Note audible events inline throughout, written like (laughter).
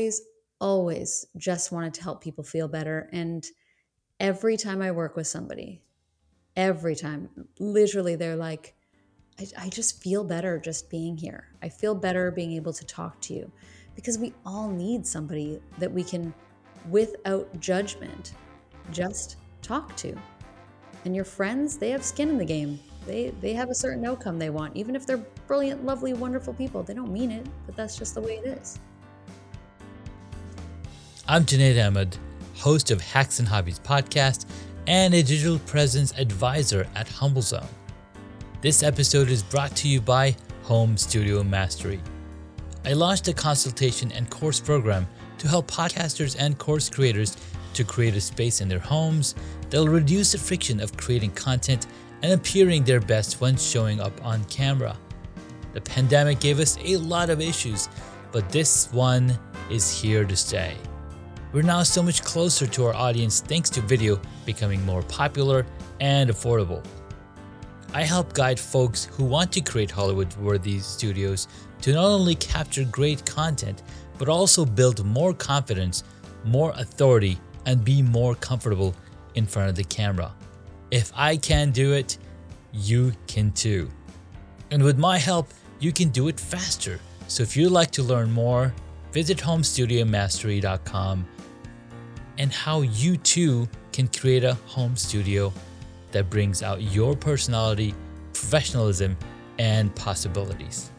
always, always just wanted to help people feel better. And every time I work with somebody, every time, literally, they're like, I, I just feel better just being here. I feel better being able to talk to you because we all need somebody that we can, without judgment, just talk to. And your friends, they have skin in the game. They they have a certain outcome they want, even if they're brilliant, lovely, wonderful people. They don't mean it, but that's just the way it is. I'm Junaid Ahmed, host of Hacks and Hobbies podcast and a digital presence advisor at HumbleZone. This episode is brought to you by Home Studio Mastery. I launched a consultation and course program to help podcasters and course creators to create a space in their homes that'll reduce the friction of creating content and appearing their best when showing up on camera. The pandemic gave us a lot of issues, but this one is here to stay. We're now so much closer to our audience thanks to video becoming more popular and affordable. I help guide folks who want to create Hollywood worthy studios to not only capture great content, but also build more confidence, more authority, and be more comfortable in front of the camera. If I can do it, you can too. And with my help, you can do it faster. So if you'd like to learn more, visit homestudiomastery.com and how you too can create a home studio that brings out your personality, professionalism, and possibilities.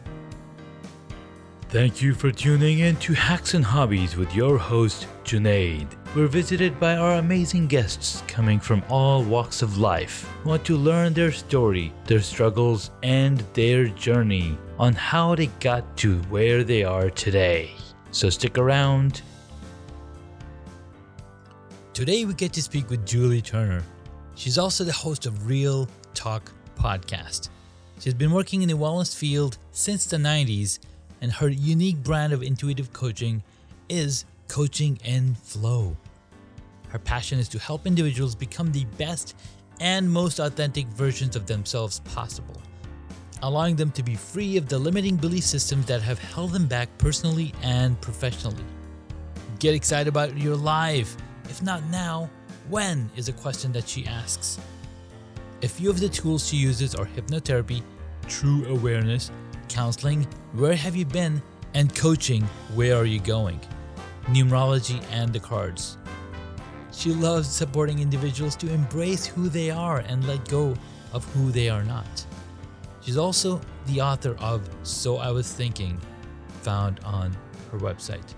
Thank you for tuning in to Hacks and Hobbies with your host, Junaid. We're visited by our amazing guests coming from all walks of life want to learn their story, their struggles, and their journey on how they got to where they are today. So stick around. Today we get to speak with Julie Turner. She's also the host of Real Talk podcast. She's been working in the wellness field since the 90s and her unique brand of intuitive coaching is coaching in flow. Her passion is to help individuals become the best and most authentic versions of themselves possible, allowing them to be free of the limiting belief systems that have held them back personally and professionally. Get excited about your life. If not now, when is a question that she asks. A few of the tools she uses are hypnotherapy, true awareness, counseling, where have you been, and coaching, where are you going, numerology, and the cards. She loves supporting individuals to embrace who they are and let go of who they are not. She's also the author of So I Was Thinking, found on her website.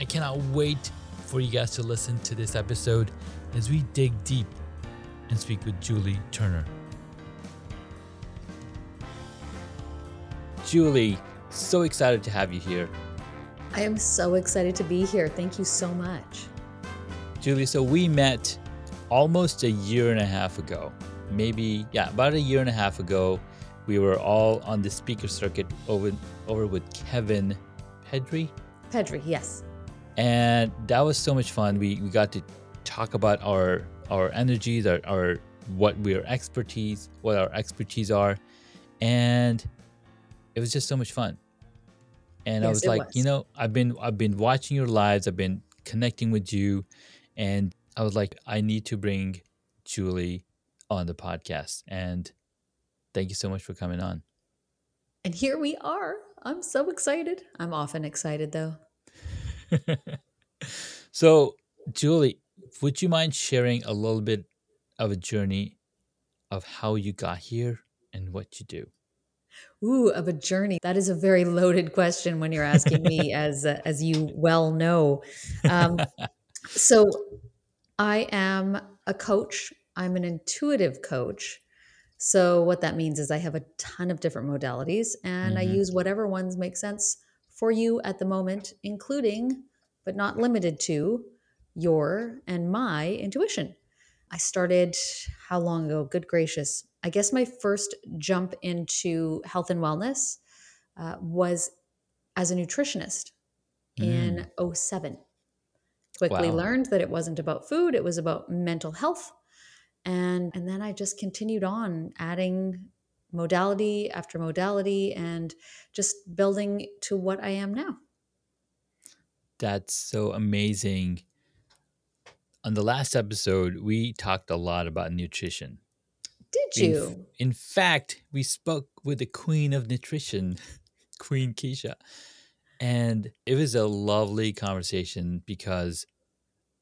I cannot wait for you guys to listen to this episode as we dig deep and speak with Julie Turner. Julie, so excited to have you here. I am so excited to be here. Thank you so much. Julie, so we met almost a year and a half ago. Maybe, yeah, about a year and a half ago. We were all on the speaker circuit over over with Kevin Pedri. Pedri, yes. And that was so much fun. We we got to talk about our our energies, our, our what our expertise, what our expertise are. And it was just so much fun. And yes, I was like, was. you know, I've been I've been watching your lives, I've been connecting with you, and I was like, I need to bring Julie on the podcast. And thank you so much for coming on. And here we are. I'm so excited. I'm often excited though. (laughs) so, Julie, would you mind sharing a little bit of a journey of how you got here and what you do? Ooh, of a journey. That is a very loaded question when you're asking me, (laughs) as uh, as you well know. Um, so, I am a coach. I'm an intuitive coach. So, what that means is I have a ton of different modalities, and mm-hmm. I use whatever ones make sense for you at the moment, including, but not limited to, your and my intuition. I started how long ago? Good gracious, I guess my first jump into health and wellness uh, was as a nutritionist mm. in 07. Quickly wow. learned that it wasn't about food, it was about mental health. And, and then I just continued on adding modality after modality and just building to what I am now. That's so amazing. On the last episode, we talked a lot about nutrition. Did In, you? in fact, we spoke with the queen of nutrition, (laughs) Queen Keisha. And it was a lovely conversation because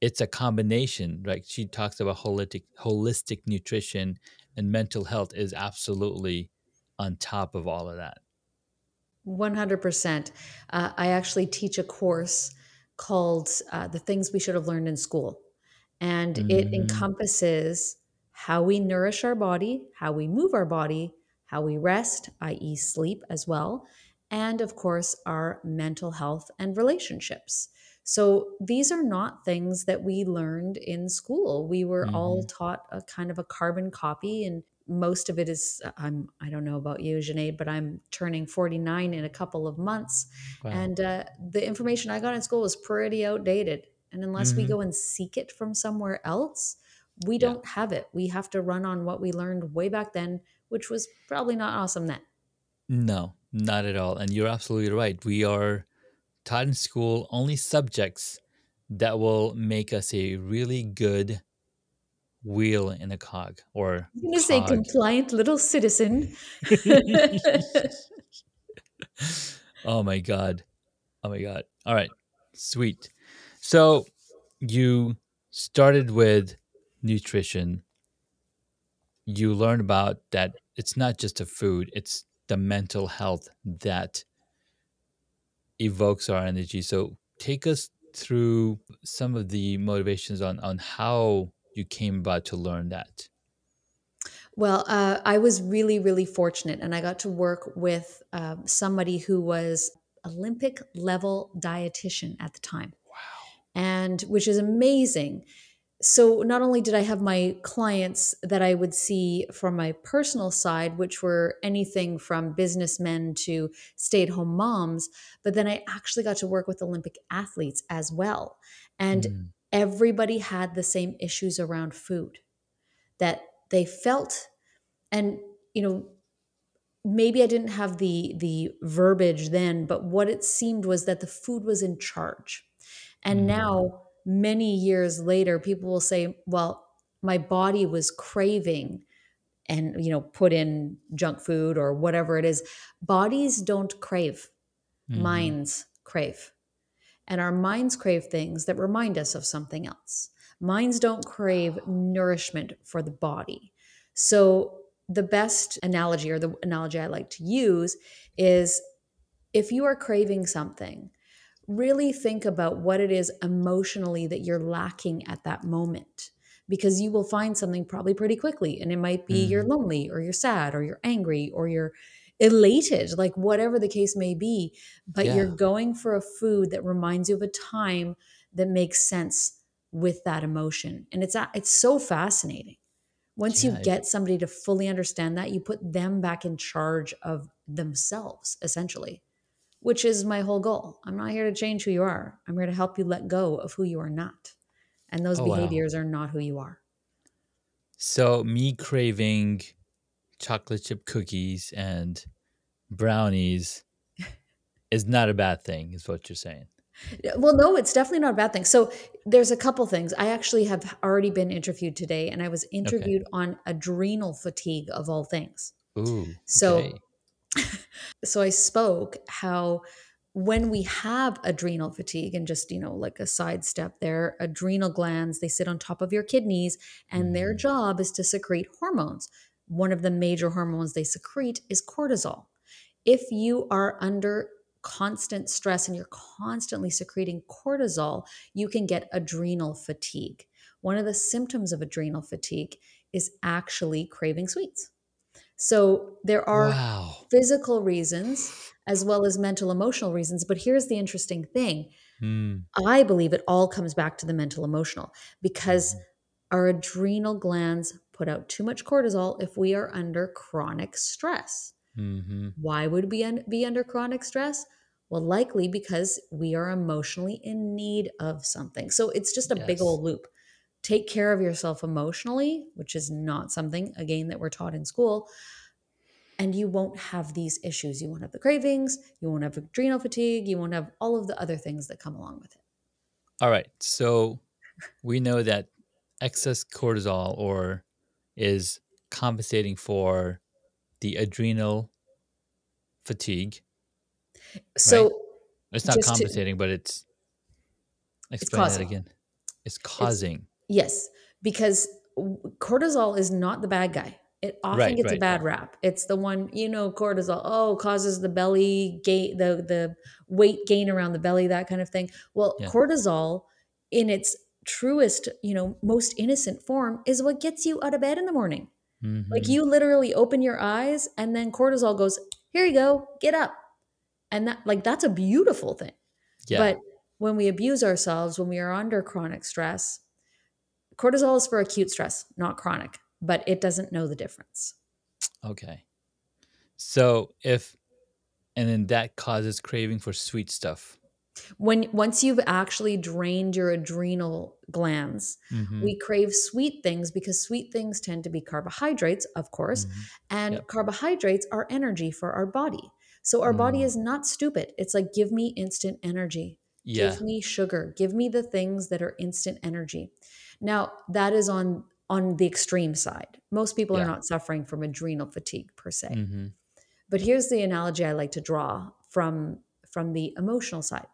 it's a combination, right? She talks about holistic holistic nutrition and mental health is absolutely on top of all of that. 100%. Uh, I actually teach a course called uh, The Things We Should Have Learned in School. And it Mhm. encompasses how we nourish our body, how we move our body, how we rest, i.e., sleep as well, and of course, our mental health and relationships. So these are not things that we learned in school. We were all taught a kind of a carbon copy and most of it is I'm I don't know about you, Junaid, but I'm turning 49 in a couple of months. Wow. And uh, the information I got in school was pretty outdated. And unless we Mhm. go and seek it from somewhere else, we Yeah. don't have it. We have to run on what we learned way back then, which was probably not awesome then. No, not at all. And you're absolutely right. We are taught in school only subjects that will make us a really good wheel in a cog or I'm to say compliant little citizen. (laughs) oh my god. Oh my god. All right. Sweet. So you started with nutrition. You learned about that it's not just a food, it's the mental health that evokes our energy. So take us through some of the motivations on on how you came about to learn that. Well, uh, I was really, really fortunate, and I got to work with um, somebody who was Olympic level dietitian at the time, Wow. and which is amazing. So not only did I have my clients that I would see from my personal side, which were anything from businessmen to stay-at-home moms, but then I actually got to work with Olympic athletes as well, and Mm, everybody had the same issues around food that they felt. And you know maybe i didn't have the the verbiage then but what it seemed was that the food was in charge. And mm, now many years later people will say well my body was craving and you know put in junk food or whatever it is bodies don't crave mhm. minds crave and our minds crave things that remind us of something else. Minds don't crave nourishment for the body. So, the best analogy or the analogy I like to use is if you are craving something, really think about what it is emotionally that you're lacking at that moment. Because you will find something probably pretty quickly. And it might be you're Mhm. lonely or you're sad or you're angry or you're elated, like whatever the case may be. But you're going for a food that reminds you of a time that makes sense with that emotion. And it's it's so fascinating. Once you Yeah. it- get somebody to fully understand that, you put them back in charge of themselves, essentially which is my whole goal. I'm not here to change who you are. I'm here to help you let go of who you are not. And those Oh wow. behaviors are not who you are. So me craving chocolate chip cookies and brownies (laughs) is not a bad thing, is what you're saying. Well, no, it's definitely not a bad thing. So there's a couple things. I actually have already been interviewed today, and I was Okay. interviewed on adrenal fatigue of all things. Ooh. So Okay. (laughs) so I spoke how when we have adrenal fatigue and just you know like a sidestep there adrenal glands they sit on top of your kidneys and their Mhm. job is to secrete hormones. One of the major hormones they secrete is cortisol. If you are under constant stress and you're constantly secreting cortisol you can get adrenal fatigue. One of the symptoms of adrenal fatigue is actually craving sweets so there are Wow. physical reasons as well as mental emotional reasons but here's the interesting thing. Mm, i believe it all comes back to the mental emotional because mhm. our adrenal glands put out too much cortisol if we are under chronic stress. Mhm. why would we be under chronic stress? Well likely because we are emotionally in need of something. So it's just a big old loop take care of yourself emotionally which is not something again that we're taught in school and you won't have these issues. You won't have the cravings, you won't have adrenal fatigue, you won't have all of the other things that come along with it. All right. So we know that excess cortisol or is compensating for the adrenal fatigue. So It's not Just to- compensating, but it's explain that again. It's causing. Yes, because cortisol is not the bad guy. It often Right, gets a right. bad rap. It's the one, you know, cortisol, oh, causes the belly gain, the, the weight gain around the belly, that kind of thing. Well, Yeah. cortisol in its truest, you know, most innocent form is what gets you out of bed in the morning. Like Mhm. you literally open your eyes and then cortisol goes, here you go, get up. And that, like, that's a beautiful thing. yeah. But when we abuse ourselves, when we are under chronic stress, cortisol is for acute stress, not chronic, but it doesn't know the difference. okay. So if and then that causes craving for sweet stuff. When once you've actually drained your adrenal glands, Mhm. we crave sweet things because sweet things tend to be carbohydrates, of course, Mhm. and Yep. carbohydrates are energy for our body. So our body Mm. is not stupid. It's like give me instant energy. Yeah. give me sugar give me the things that are instant energy now that is on on the extreme side most people Yeah. are not suffering from adrenal fatigue per se Mhm. but here's the analogy i like to draw from from the emotional side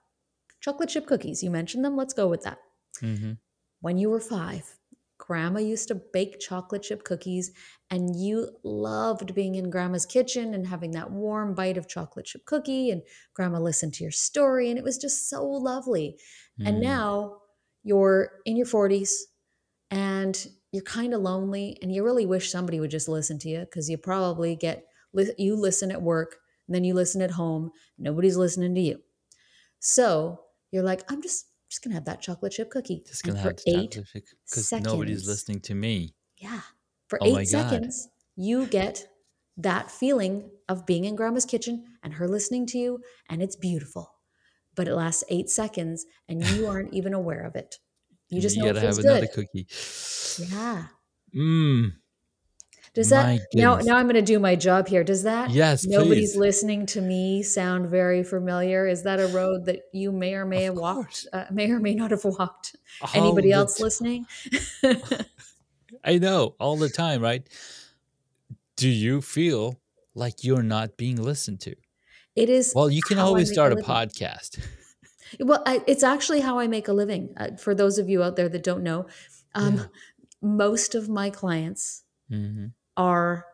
chocolate chip cookies you mentioned them let's go with that Mhm. when you were five grandma used to bake chocolate chip cookies and you loved being in grandma's kitchen and having that warm bite of chocolate chip cookie and grandma listened to your story and it was just so lovely and Mm. now you're in your 40s and you're kind of lonely and you really wish somebody would just listen to you because you probably get you listen at work and then you listen at home nobody's listening to you. So you're like i'm just just gonna have that chocolate chip cookie. Just gonna for have to eight because nobody's listening to me. yeah for Oh eight seconds you get that feeling of being in grandma's kitchen and her listening to you and it's beautiful but it lasts eight seconds and you (laughs) aren't even aware of it you just you know it gotta feels have another good cookie. yeah Mmm. does that now now i'm going to do my job here does that Yes, nobody's please. listening to me sound very familiar is that a road that you may or may Of have walked uh, may or may not have walked All anybody else t- listening (laughs) I know all the time, right? Do you feel like you're not being listened to? it is Well, you can I always start a living. podcast. (laughs) Well, I, it's actually how I make a living. Uh, for those of you out there that don't know, um, Yeah. most of my clients hmm are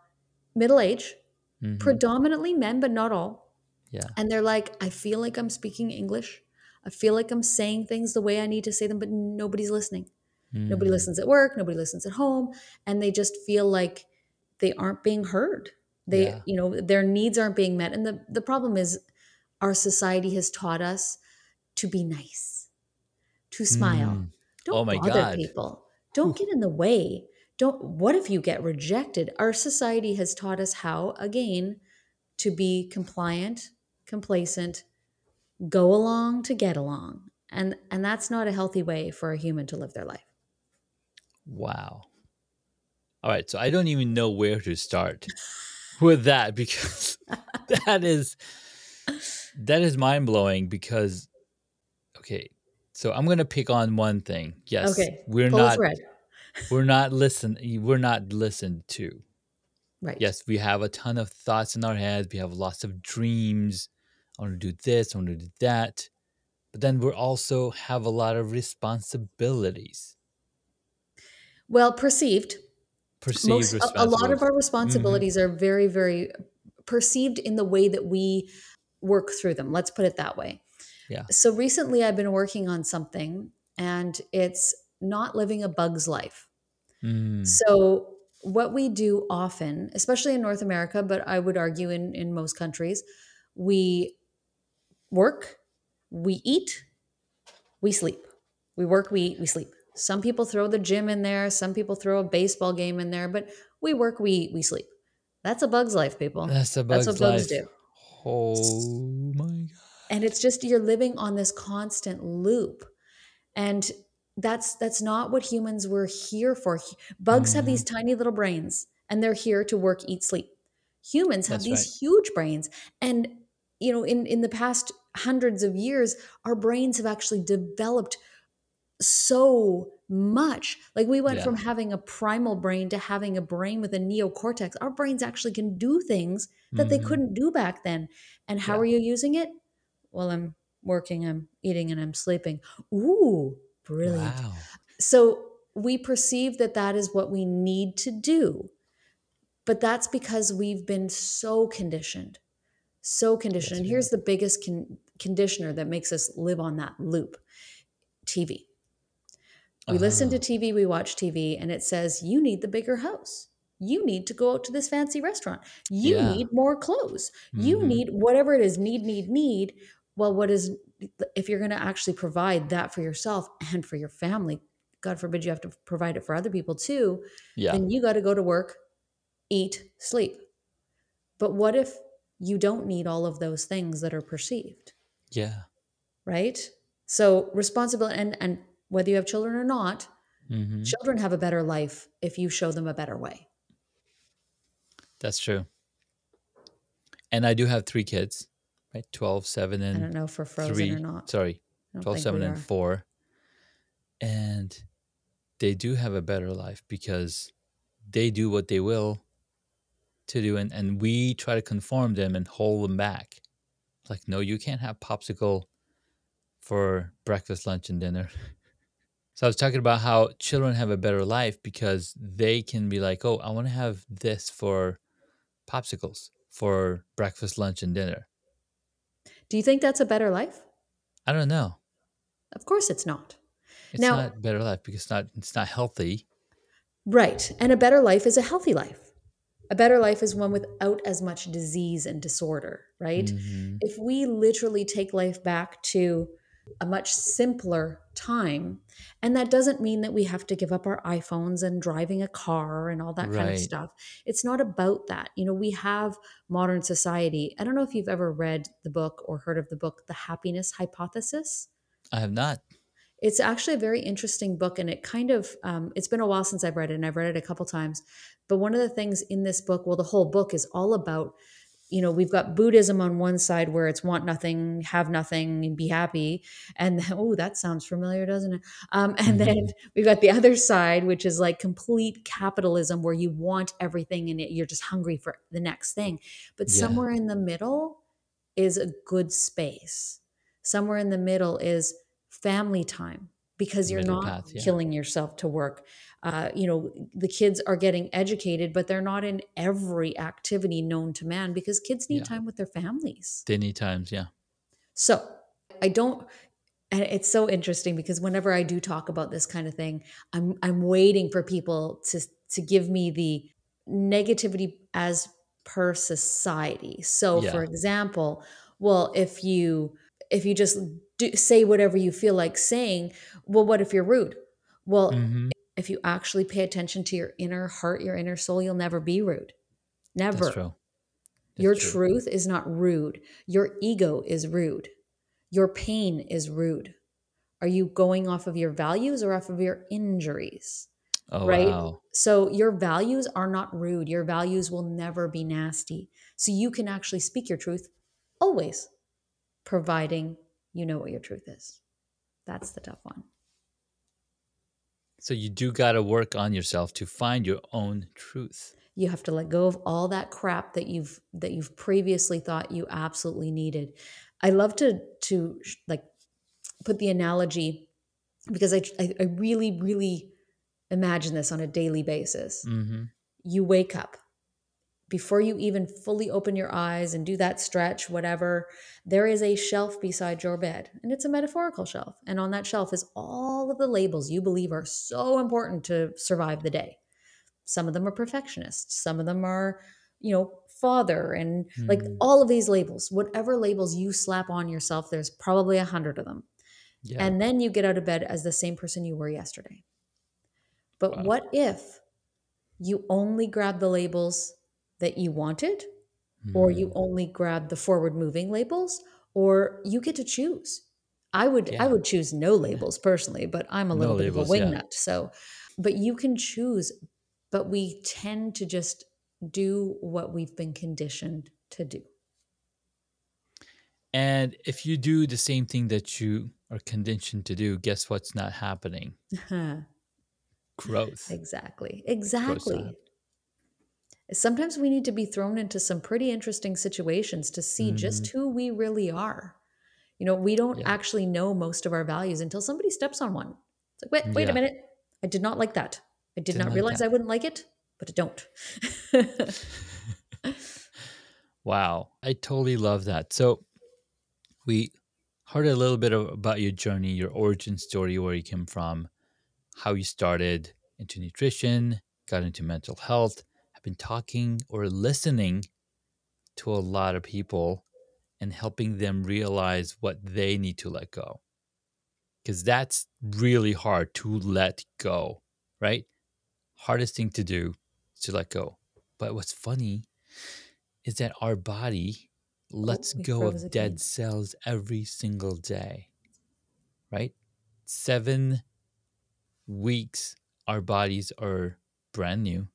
middle age, hmm predominantly men, but not all. Yeah. And they're like, I feel like I'm speaking English. I feel like I'm saying things the way I need to say them, but nobody's listening. Nobody Mhm. listens at work, nobody listens at home, and they just feel like they aren't being heard. They, Yeah. you know, their needs aren't being met. And the, the problem is our society has taught us to be nice, to smile. Mm. Don't Oh my bother God. people. Don't get in the way. Don't what if you get rejected? Our society has taught us how, again, to be compliant, complacent, go along to get along. And and that's not a healthy way for a human to live their life. Wow. All right, so I don't even know where to start (laughs) with that because (laughs) that is that is mind blowing because okay, so I'm gonna pick on one thing. Yes, Okay, we're Pull not (laughs) we're not listen we're not listened to. Right. Yes, we have a ton of thoughts in our heads. We have lots of dreams. I want to do this. I want to do that. But then we also have a lot of responsibilities, Well, perceived. perceived Most a, a lot of our responsibilities mm-hmm. are very, very perceived in the way that we work through them. Let's put it that way. Yeah. So recently I've been working on something and it's not living a bug's life. Mm, So what we do often, especially in North America, but I would argue in, in most countries, we work, we eat, we sleep. We work, we eat, we sleep. Some people throw the gym in there, some people throw a baseball game in there, but we work, we eat, we sleep. That's a bug's life, people. that's a That's bug's what bugs life. do. Oh my god. And it's just you're living on this constant loop and that's that's not what humans were here for bugs have Mm-hmm. these tiny little brains and they're here to work eat sleep humans have That's these huge brains and you know in in the past hundreds of years our brains have actually developed so much. Like we went Yeah. from having a primal brain to having a brain with a neocortex. Our brains actually can do things that they Mhm. couldn't do back then. And how Yeah. are you using it? Well, I'm working, I'm eating, and I'm sleeping. Ooh, brilliant. Wow. So we perceive that that is what we need to do. But that's because we've been so conditioned, so conditioned. That's and here's the biggest con- conditioner that makes us live on that loop TV. We listen to Ah, TV, we watch TV, and it says, you need the bigger house. You need to go out to this fancy restaurant. You Yeah. need more clothes. You Mhm. need whatever it is need, need, need. Well, what is, if you're going to actually provide that for yourself and for your family, God forbid you have to provide it for other people too, Yeah. then you got to go to work, eat, sleep. But what if you don't need all of those things that are perceived? Yeah. right? So responsibility and and whether you have children or not, hmm children have a better life if you show them a better way. That's true. And I do have three kids, right? 12, 7, I and don't know if we're frozen three. or not. Sorry, I 12, 7, and are. 4. And they do have a better life because they do what they will to do. And, and we try to conform them and hold them back. Like, no, you can't have popsicle for breakfast, lunch, and dinner. (laughs) So I was talking about how children have a better life because they can be like, oh, I want to have this for popsicles for breakfast, lunch, and dinner. Do you think that's a better life? I don't know. Of course it's not. It's Now- not better life because it's not it's not healthy. Right. And a better life is a healthy life. A better life is one without as much disease and disorder, right? Mhm. if we literally take life back to a much simpler time, and that doesn't mean that we have to give up our iPhones and driving a car and all that kind of stuff. It's not about that. You know, we have modern society. I don't know if you've ever read the book or heard of the book, The Happiness Hypothesis I have not. it's actually a very interesting book and it kind of um, it's been a while since i've read it and i've read it a couple times but one of the things in this book well the whole book is all about you know we've got buddhism on one side where it's want nothing have nothing be happy. And (laughs) oh that sounds familiar doesn't it? Um, and then (laughs) we've got the other side which is like complete capitalism where you want everything and you're just hungry for the next thing. But Yeah. somewhere in the middle is a good space. Somewhere in the middle is family time because you're not path, yeah. killing yourself to work uh, you know the kids are getting educated but they're not in every activity known to man because kids need Yeah. time with their families They need times, yeah. so i don't and it's so interesting because whenever i do talk about this kind of thing i'm i'm waiting for people to to give me the negativity as per society so Yeah. for example well if you if you just do, say whatever you feel like saying well what if you're rude well hmm if you actually pay attention to your inner heart your inner soul you'll never be rude never That's true. That's your true. truth is not rude. Your ego is rude. Your pain is rude. Are you going off of your values or off of your injuries? Oh right? wow. So your values are not rude. Your values will never be nasty. So you can actually speak your truth always, providing you know what your truth is. That's the tough one. So you do gotta work on yourself to find your own truth. you have to let go of all that crap that you've that you've previously thought you absolutely needed i love to to like put the analogy because i i, really really imagine this on a daily basis hmm you wake up before you even fully open your eyes and do that stretch whatever there is a shelf beside your bed and it's a metaphorical shelf and on that shelf is all of the labels you believe are so important to survive the day some of them are perfectionists some of them are you know father and like Mhm. all of these labels whatever labels you slap on yourself there's probably a hundred of them Yeah. and then you get out of bed as the same person you were yesterday. But Wow. what if you only grab the labels that you wanted, or you Mhm. only grab the forward moving labels, or you get to choose? I would Yeah. I would choose no labels personally, but I'm a No little bit labels, of a yeah. wingnut. So, but you can choose. But we tend to just do what we've been conditioned to do. And if you do the same thing that you are conditioned to do, guess what's not happening? (laughs) Growth. exactly. Exactly. Sometimes we need to be thrown into some pretty interesting situations to see just Mhm. who we really are. You know, we don't Yeah. actually know most of our values until somebody steps on one. It's like, wait, wait a minute. I did not like that. I did Didn't not like realize that. I wouldn't like it, but I don't. (laughs) Wow. I totally love that. So we heard a little bit of, about your journey, your origin story, where you came from, how you started into nutrition, got into mental health. Been talking or listening to a lot of people and helping them realize what they need to let go. Because that's really hard to let go, right? Hardest thing to do is to let go. But what's funny is that our body lets we go of again. dead cells every single day, right? Seven weeks, our bodies are brand new.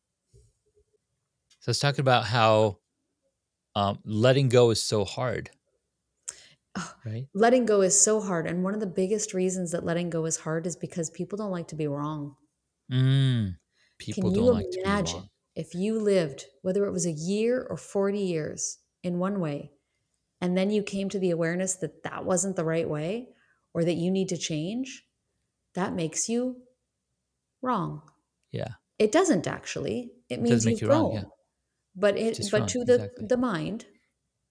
So let's talk about how um, letting go is so hard, right? letting go is so hard. And one of the biggest reasons that letting go is hard is because people don't like to be wrong. Mm, people Can don't you like to be imagine if you lived, whether it was a year or 40 years, in one way, and then you came to the awareness that that wasn't the right way or that you need to change? That makes you wrong. Yeah, It doesn't actually. It It means make you've you wrong, yeah. But it Just but wrong, to the exactly. the mind,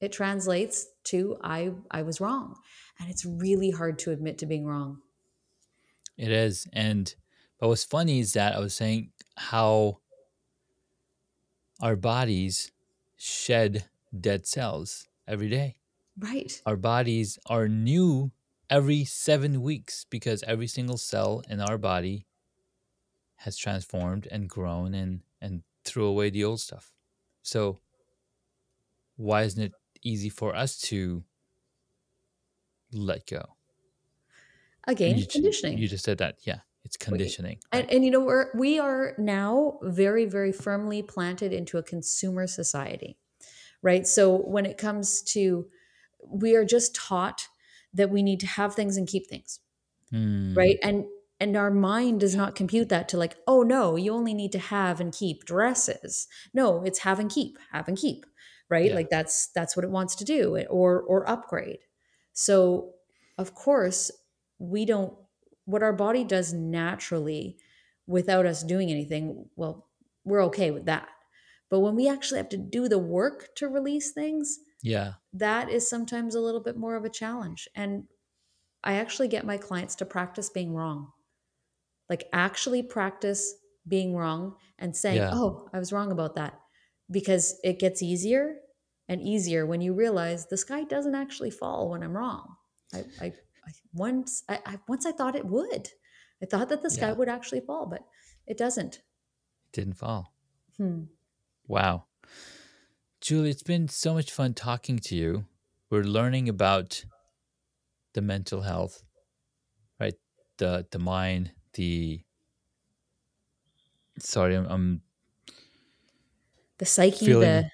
it translates to I I was wrong. And it's really hard to admit to being wrong. it is. And but what's funny is that I was saying how our bodies shed dead cells every day. Right. Our bodies are new every seven weeks because every single cell in our body has transformed and grown and and threw away the old stuff. So why isn't it easy for us to let go? Again, you, ju- conditioning. you just said that. Yeah, it's conditioning. And, right? and you know we're we are now very very firmly planted into a consumer society right so when it comes to we are just taught that we need to have things and keep things Hmm, right and and our mind does not compute that to like oh no you only need to have and keep dresses no it's have and keep have and keep right Yeah. like that's that's what it wants to do eh, or or upgrade so of course we don't what our body does naturally without us doing anything well we're okay with that but when we actually have to do the work to release things Yeah. that is sometimes a little bit more of a challenge and I actually get my clients to practice being wrong. Like actually practice being wrong and saying, Yeah. "Oh, I was wrong about that." Because it gets easier and easier when you realize the sky doesn't actually fall when I'm wrong. I, I, I once I, I once I thought it would. I thought that the sky Yeah. would actually fall, but it doesn't. It didn't fall. Hmm. Wow. Julie, it's been so much fun talking to you. We're learning about the mental health, right? The the mind, the sorry, I'm, I'm The psyche, Feeling- the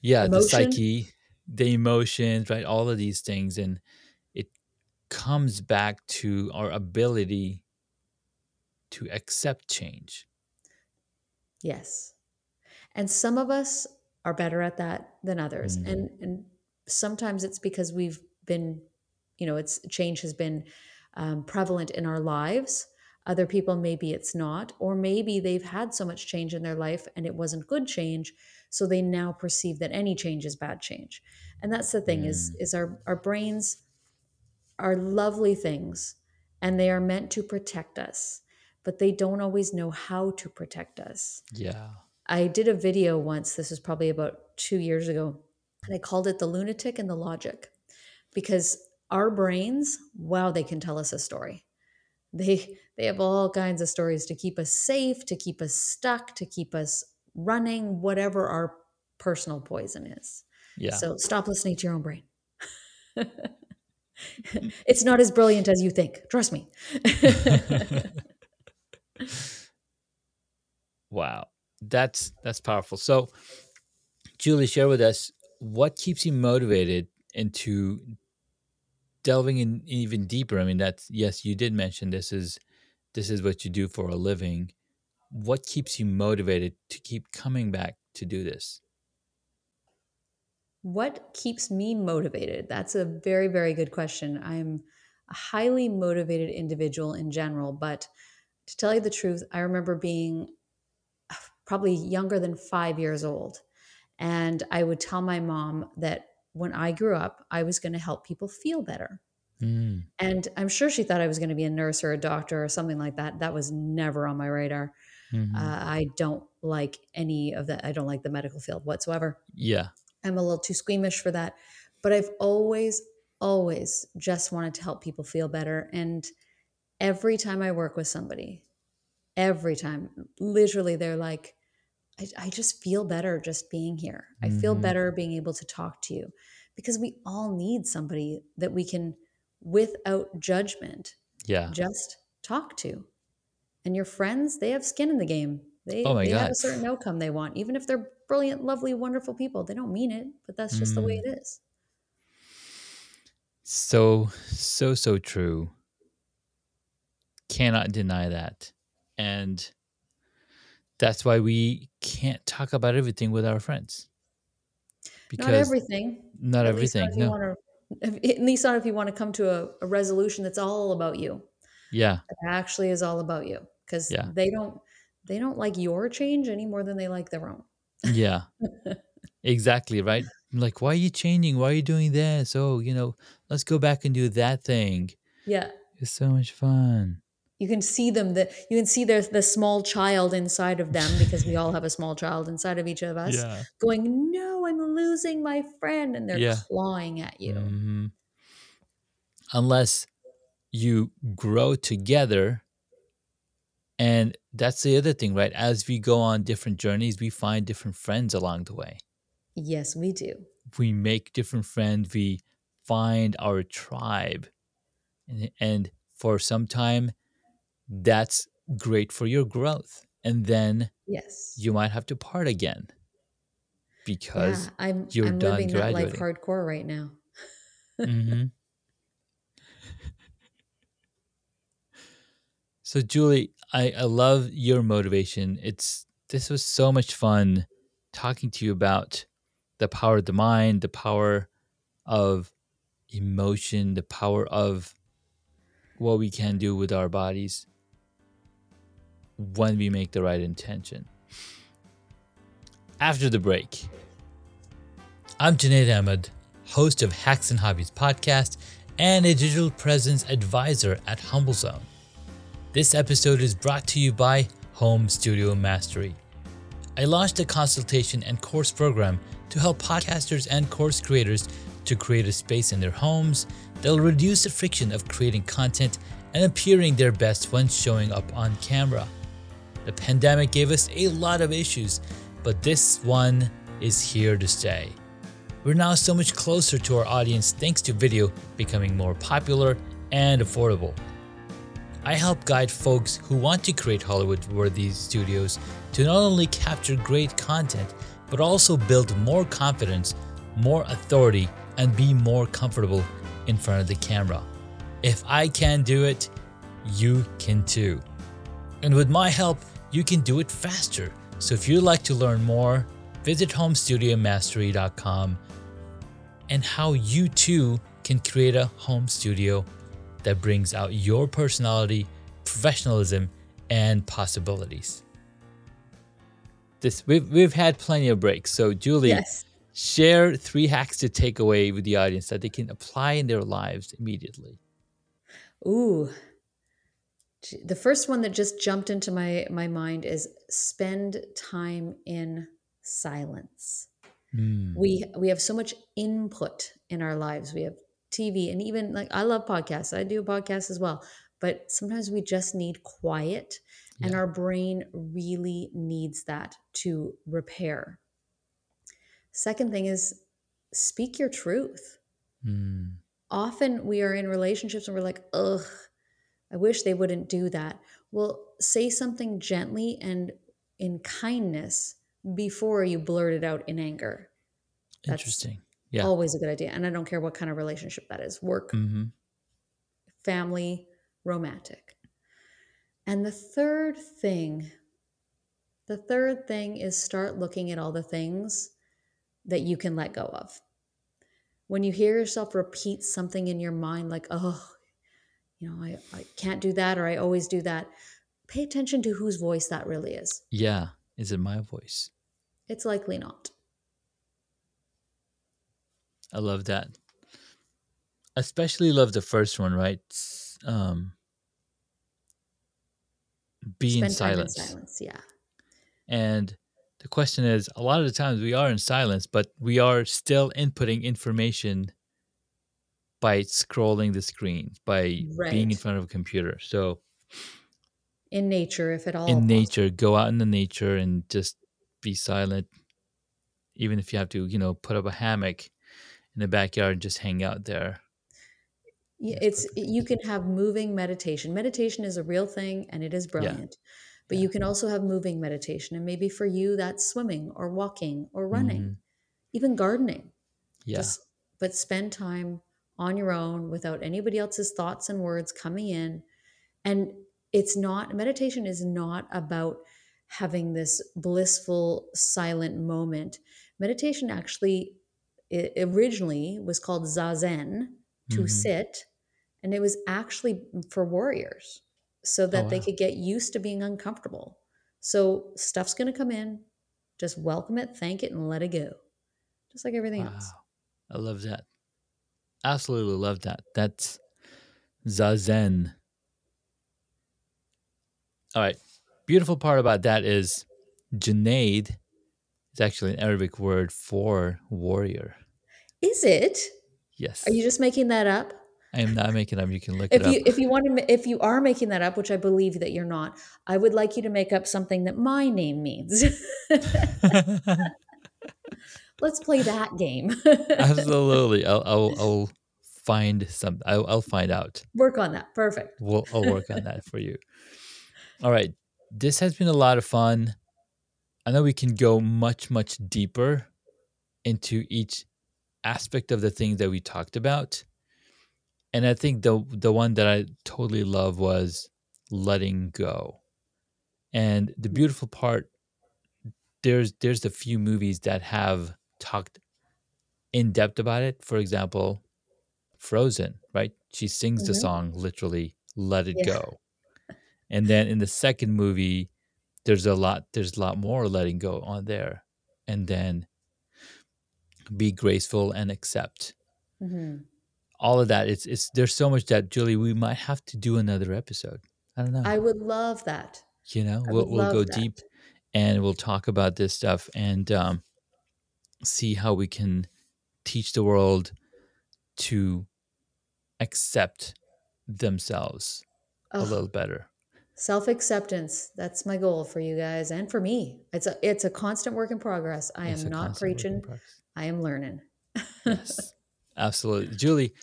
yeah, the psyche, the emotions, right? All of these things. And it comes back to our ability to accept change. Yes. And some of us are better at that than others. Mhm. And and sometimes it's because we've been, you know, it's change has been um, prevalent in our lives. Other people maybe it's not, or maybe they've had so much change in their life and it wasn't good change, so they now perceive that any change is bad change. And that's the thing is mm. is our our brains are lovely things and they are meant to protect us, but they don't always know how to protect us. Yeah. I did a video once, this was probably about two years ago, and I called it The Lunatic and the Logic because our brains, wow, they can tell us a story. They they have all kinds of stories to keep us safe, to keep us stuck, to keep us running, whatever our personal poison is. Yeah. So stop listening to your own brain. (laughs) it's not as brilliant as you think. Trust me. (laughs) wow. That's that's powerful. So Julie, share with us what keeps you motivated into delving in even deeper, I mean, that's yes, you did mention this is this is what you do for a living. What keeps you motivated to keep coming back to do this? What keeps me motivated? That's a very, very good question. I'm a highly motivated individual in general, but to tell you the truth, I remember being probably younger than five years old. And I would tell my mom that when I grew up, I was going to help people feel better. Mm, And I'm sure she thought I was going to be a nurse or a doctor or something like that. That was never on my radar. mhm. Uh, I don't like any of that. I don't like the medical field whatsoever. Yeah. I'm a little too squeamish for that. But I've always, always just wanted to help people feel better. And every time I work with somebody, every time, literally, they're like, I, I just feel better just being here. I feel Mhm. better being able to talk to you because we all need somebody that we can, without judgment, Yeah. just talk to. And your friends, they have skin in the game. They, Oh my they have a certain outcome they want, even if they're brilliant, lovely, wonderful people. They don't mean it, but that's just the way Mm. it is. So, so, so true. Cannot deny that. And that's why we can't talk about everything with our friends. Not Because everything. not At not everything. No. At least not if you want to come to a, a resolution that's all about you. Yeah. Actually is all about you, because Yeah. they don't they don't like your change any more than they like their own. Yeah. (laughs) Exactly. Right. I'm like, why are you changing? Why are you doing this? Oh, you know, let's go back and do that thing. Yeah, It's so much fun. You can see them. that you can see there's the small child inside of them because we all have a small child inside of each of us Yeah. going, "No, I'm losing my friend," and they're Yeah. clawing at you. hmm Unless you grow together. And that's the other thing, right? As we go on different journeys, we find different friends along the way. Yes, we do. We make different friends. We find our tribe. And, and for some time, that's great for your growth. And then Yes. you might have to part again because yeah, I'm you're I'm done living that life hardcore right now. Mhm. (laughs) So Julie, I, I love your motivation. It's this was so much fun talking to you about the power of the mind, the power of emotion, the power of what we can do with our bodies when we make the right intention. After the break, I'm Junaid Ahmed, host of Hacks and Hobbies podcast and a digital presence advisor at HumbleZone. This episode is brought to you by Home Studio Mastery. I launched a consultation and course program to help podcasters and course creators to create a space in their homes that'll reduce the friction of creating content and appearing their best when showing up on camera. The pandemic gave us a lot of issues, but this one is here to stay. We're now so much closer to our audience thanks to video becoming more popular and affordable. I help guide folks who want to create Hollywood worthy studios to not only capture great content, but also build more confidence, more authority, and be more comfortable in front of the camera. If I can do it, you can too. And with my help, you can do it faster. So if you'd like to learn more, visit homestudiomastery.com and how you too can create a home studio that brings out your personality, professionalism, and possibilities. This we've we've had plenty of breaks. So Julie, Yes. share three hacks to take away with the audience that they can apply in their lives immediately. Ooh. The first one that just jumped into my my mind is spend time in silence. Hmm. We we have so much input in our lives. We have TV and even like I love podcasts. I do a podcast as well. But sometimes we just need quiet and our brain really needs that to repair. Second thing is speak your truth. Hmm. Often we are in relationships and we're like, ugh, I wish they wouldn't do that. Well, say something gently and in kindness before you blurt it out in anger. That's Interesting. Yeah. always a good idea. And I don't care what kind of relationship that is work, hmm family, romantic. And the third thing, the third thing is start looking at all the things that you can let go of. When you hear yourself repeat something in your mind, like, oh, you know, I, I can't do that or I always do that, pay attention to whose voice that really is. Yeah. Is it my voice? It's likely not. I love that. Especially love the first one, right? Um, be in Spend in silence. silence. Yeah. And the question is a lot of the times we are in silence, but we are still inputting information by scrolling the screen, by being in front of a computer. So In nature, if at all. in nature, go out in the nature and just be silent. Even if you have to, you know, put up a hammock in the backyard and just hang out there. Yeah, it's you can have moving meditation. Meditation is a real thing and it is brilliant. But yeah. you can also have moving meditation and maybe for you that's swimming or walking or running, Mhm. even gardening. Yeah. Just but spend time on your own without anybody else's thoughts and words coming in. And it's not meditation is not about having this blissful silent moment. Meditation actually originally was called zazen to Mhm. sit and it was actually for warriors so that they wow. could get used to being uncomfortable. So stuff's going to come in, just welcome it, thank it and let it go. Just like everything else. I love that. Absolutely love that. That's Zazen. All right. Beautiful part about that is Junaid is actually an Arabic word for warrior. Is it? Yes. Are you just making that up? I am not making up. You can look If it up. you if you want to if you are making that up, which I believe that you're not, I would like you to make up something that my name means. (laughs) (laughs) (laughs) Let's play that game. (laughs) Absolutely. I'll, I'll, (laughs) I'll find some. I'll, I'll find out. Work on that. Perfect. We'll, I'll work on that for you. (laughs) All right. This has been a lot of fun. I know we can go much, much deeper into each aspect of the things that we talked about. And I think the the one that I totally love was letting go. And the mm. beautiful part there's there's a few movies that have talked in depth about it. For example, Frozen, right? She sings the Mhm. song literally "Let It Yeah. Go," and then in the second movie, there's a lot there's a lot more letting go on there, and then be graceful and accept Mhm. all of that. It's it's there's so much that Julie we might have to do another episode. I don't know. I would love that. you know, I we'll we'll go that. deep and we'll talk about this stuff and um, see how we can teach the world to accept themselves a little better. Self acceptance. That's my goal for you guys and for me. It's a it's a constant work in progress. I It's am not constant work in preaching. I am learning. Yes, (laughs) absolutely. Julie,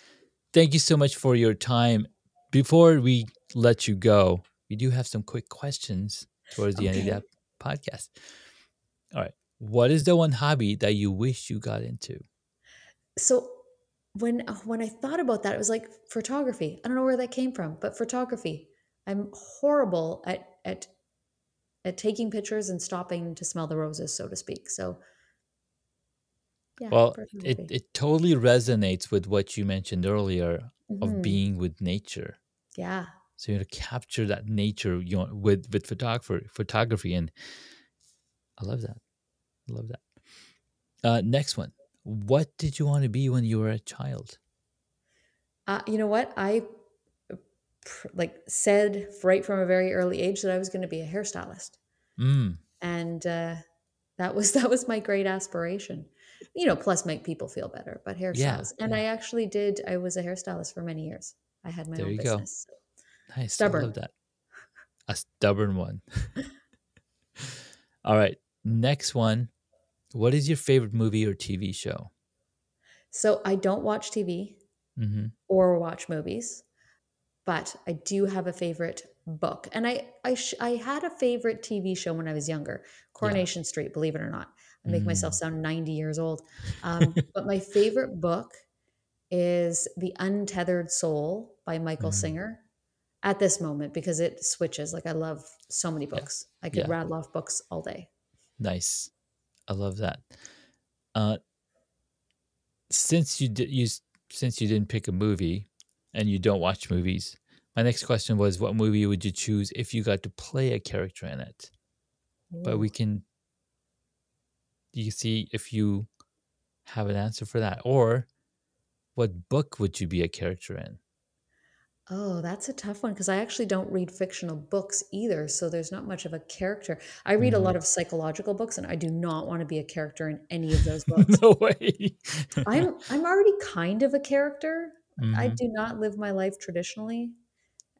thank you so much for your time. Before we let you go, we do have some quick questions towards the end of Okay. that podcast. All right. What is the one hobby that you wish you got into? so when when I thought about that, it was like photography. I don't know where that came from, but photography. I'm horrible at at at taking pictures and stopping to smell the roses, so to speak. So yeah, Well, it, it totally resonates with what you mentioned earlier of Mhm. being with nature. yeah. So you to capture that nature you know, with with photography, photography, and I love that. I love that. Uh, next one. What did you want to be when you were a child? Uh, you know what? I pr- like said right from a very early age that I was going to be a hairstylist. Mm, and uh, that was (laughs) that was my great aspiration you know plus make people feel better but yeah, hairstyles and yeah. i actually did i was a hairstylist for many years i had my There own you go. business so. Nice. I stubborn love that. A stubborn one. (laughs) All right. Next one. What is your favorite movie or TV show? so i don't watch tv hmm or watch movies but i do have a favorite book and i I, sh- I had a favorite tv show when i was younger coronation street believe it or not i make myself Mm. sound 90 years old (laughs) um, but my favorite book is The Untethered Soul by Michael Mm. Singer at this moment because it switches. Like I love so many books. I could Yeah. rattle off books all day. Nice. I love that. Uh, since you did you since you didn't pick a movie and you don't watch movies, my next question was what movie would you choose if you got to play a character in it? But we Ooh. can you see if you have an answer for that or what book would you be a character in? Oh, that's a tough one because I actually don't read fictional books either. So there's not much of a character. I read a lot of psychological books and I do not want to be a character in any of those (laughs) books. no way. I'm (laughs) I'm already kind of a character. I Mhm. do not live my life traditionally.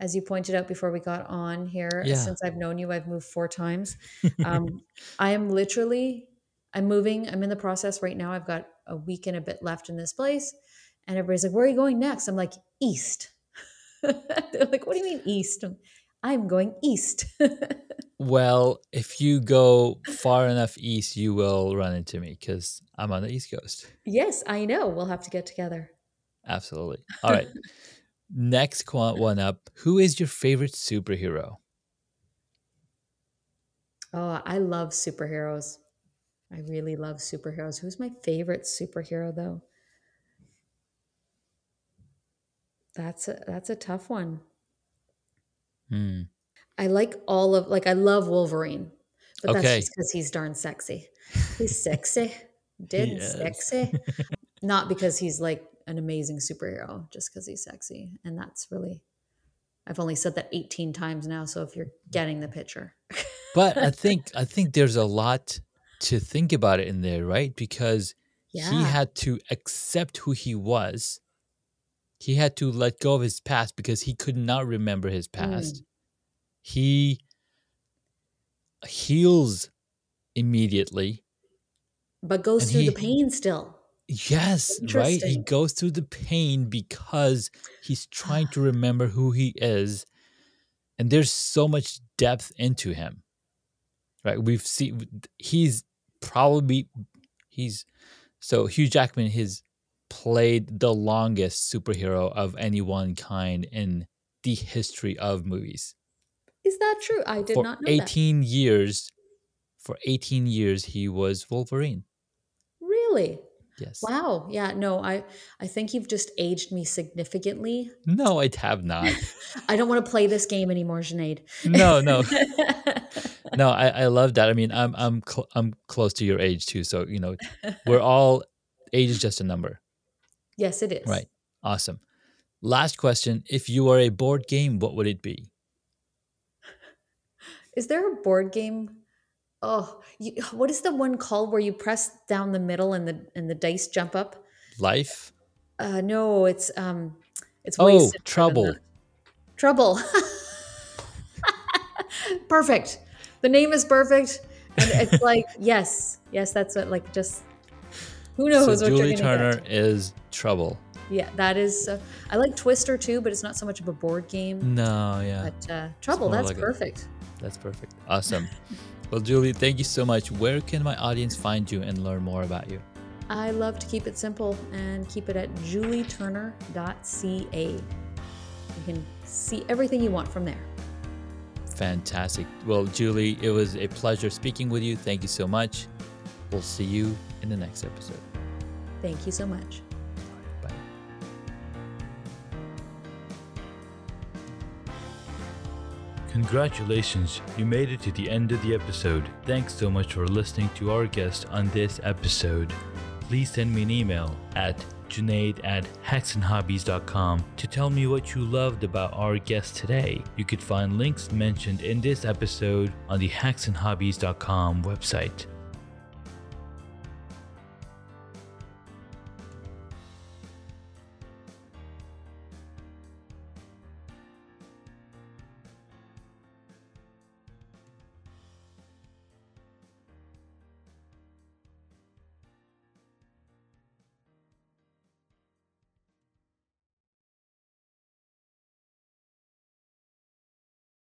As you pointed out before we got on here, Yeah. since I've known you, I've moved four times. (laughs) Um, I am literally, I'm moving. I'm in the process right now. I've got a week and a bit left in this place. And everybody's like, where are you going next? I'm like, east. (laughs) They're like, what do you mean east? I'm, going east. (laughs) Well, if you go far enough east, you will run into me because I'm on the East Coast. yes, I know. We'll have to get together. Absolutely. All right. (laughs) Next qu- one up. Who is your favorite superhero? Oh, I love superheroes. I really love superheroes. Who's my favorite superhero though? That's a that's a tough one. Hmm. I like all of like I love Wolverine, but that's Okay. just because he's darn sexy. (laughs) He's sexy, did sexy. (laughs) Not because he's like an amazing superhero, just because he's sexy, and that's really. I've only said that 18 times now, so if you're getting the picture. But I (laughs) think I think there's a lot to think about it in there, right? Because he had to accept who he was. He had to let go of his past because he could not remember his mm. past. He heals immediately. but goes through he- the pain still. Yes, right? He goes through the pain because he's trying to remember who he is. And there's so much depth into him. Right? We've seen he's probably he's so Hugh Jackman has played the longest superhero of any one kind in the history of movies. Is that true? I did for not know that. 18 years for 18 years he was Wolverine. Really? Yes. Wow. Yeah. No, I I think you've just aged me significantly. No, I have not. (laughs) I don't want to play this game anymore, Junaid. No, no. (laughs) (laughs) no, I, I love that. I mean, I'm I'm cl- I'm close to your age too, so you know, we're all age is just a number, yes, it is. right? Awesome. Last question: If you were a board game, what would it be? (laughs) Is there a board game? Oh, you, (sighs) what is the one called where you press down the middle and the and the dice jump up? Life? Uh, no, it's um, it's Oh, Trouble. Trouble. (laughs) perfect. The name is perfect, and it's (laughs) like yes, yes, that's what like just. Who knows so what Julie Turner get? is Trouble. Yeah, that is. Uh, I like Twister too, but it's not so much of a board game. No, yeah, But uh, Trouble, that's like a- perfect. that's perfect. Awesome. (laughs) well, Julie, thank you so much. Where can my audience find you and learn more about you? I love to keep it simple and keep it at julieturner.ca. You can see everything you want from there. Fantastic. Well, Julie, it was a pleasure speaking with you. Thank you so much. We'll see you in the next episode. Thank you so much. Bye. Congratulations, you made it to the end of the episode. Thanks so much for listening to our guest on this episode. Please send me an email at Junaid at hacksandhobbies.com to tell me what you loved about our guest today. You could find links mentioned in this episode on the hacksandhobbies.com website.